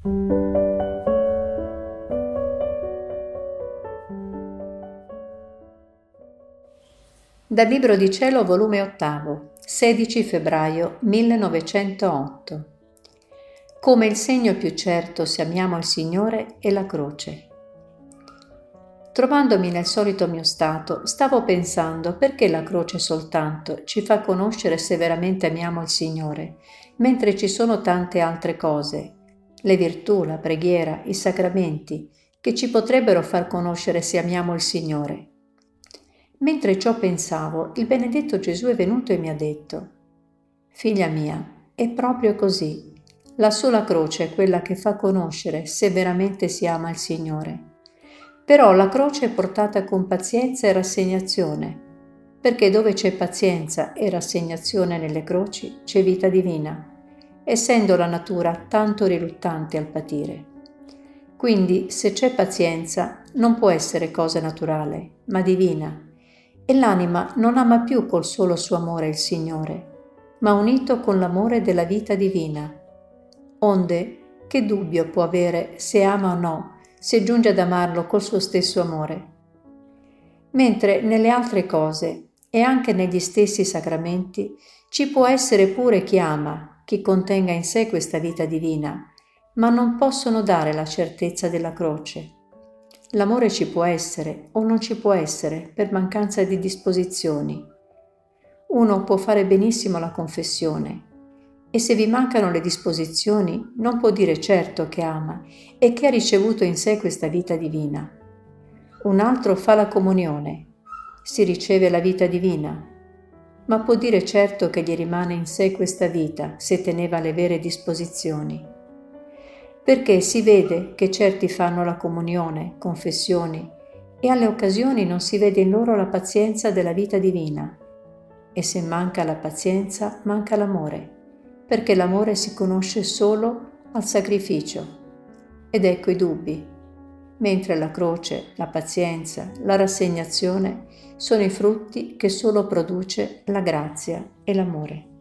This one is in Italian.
Dal Libro di Cielo, volume 8, 16 febbraio 1908. Come il segno più certo se amiamo il Signore è la croce. Trovandomi nel solito mio stato, stavo pensando perché la croce soltanto ci fa conoscere se veramente amiamo il Signore, mentre ci sono tante altre cose, le virtù, la preghiera, i sacramenti, che ci potrebbero far conoscere se amiamo il Signore. Mentre ciò pensavo, il benedetto Gesù è venuto e mi ha detto, Figlia mia, è proprio così. La sola croce è quella che fa conoscere se veramente si ama il Signore. Però la croce è portata con pazienza e rassegnazione, perché dove c'è pazienza e rassegnazione nelle croci c'è vita divina, essendo la natura tanto riluttante al patire. Quindi se c'è pazienza non può essere cosa naturale, ma divina e l'anima non ama più col solo suo amore il Signore, ma unito con l'amore della vita divina. Onde, che dubbio può avere se ama o no, se giunge ad amarlo col suo stesso amore? Mentre nelle altre cose e anche negli stessi sacramenti ci può essere pure chi ama, chi contenga in sé questa vita divina, ma non possono dare la certezza della croce L'amore ci può essere o non ci può essere per mancanza di disposizioni. Uno può fare benissimo la confessione e se vi mancano le disposizioni non può dire certo che ama e che ha ricevuto in sé questa vita divina. Un altro fa la comunione, si riceve la vita divina, ma può dire certo che gli rimane in sé questa vita se teneva le vere disposizioni perché si vede che certi fanno la comunione, confessioni, e alle occasioni non si vede in loro la pazienza della vita divina. E se manca la pazienza, manca l'amore, perché l'amore si conosce solo al sacrificio. Ed ecco i dubbi, mentre la croce, la pazienza, la rassegnazione sono i frutti che solo produce la grazia e l'amore.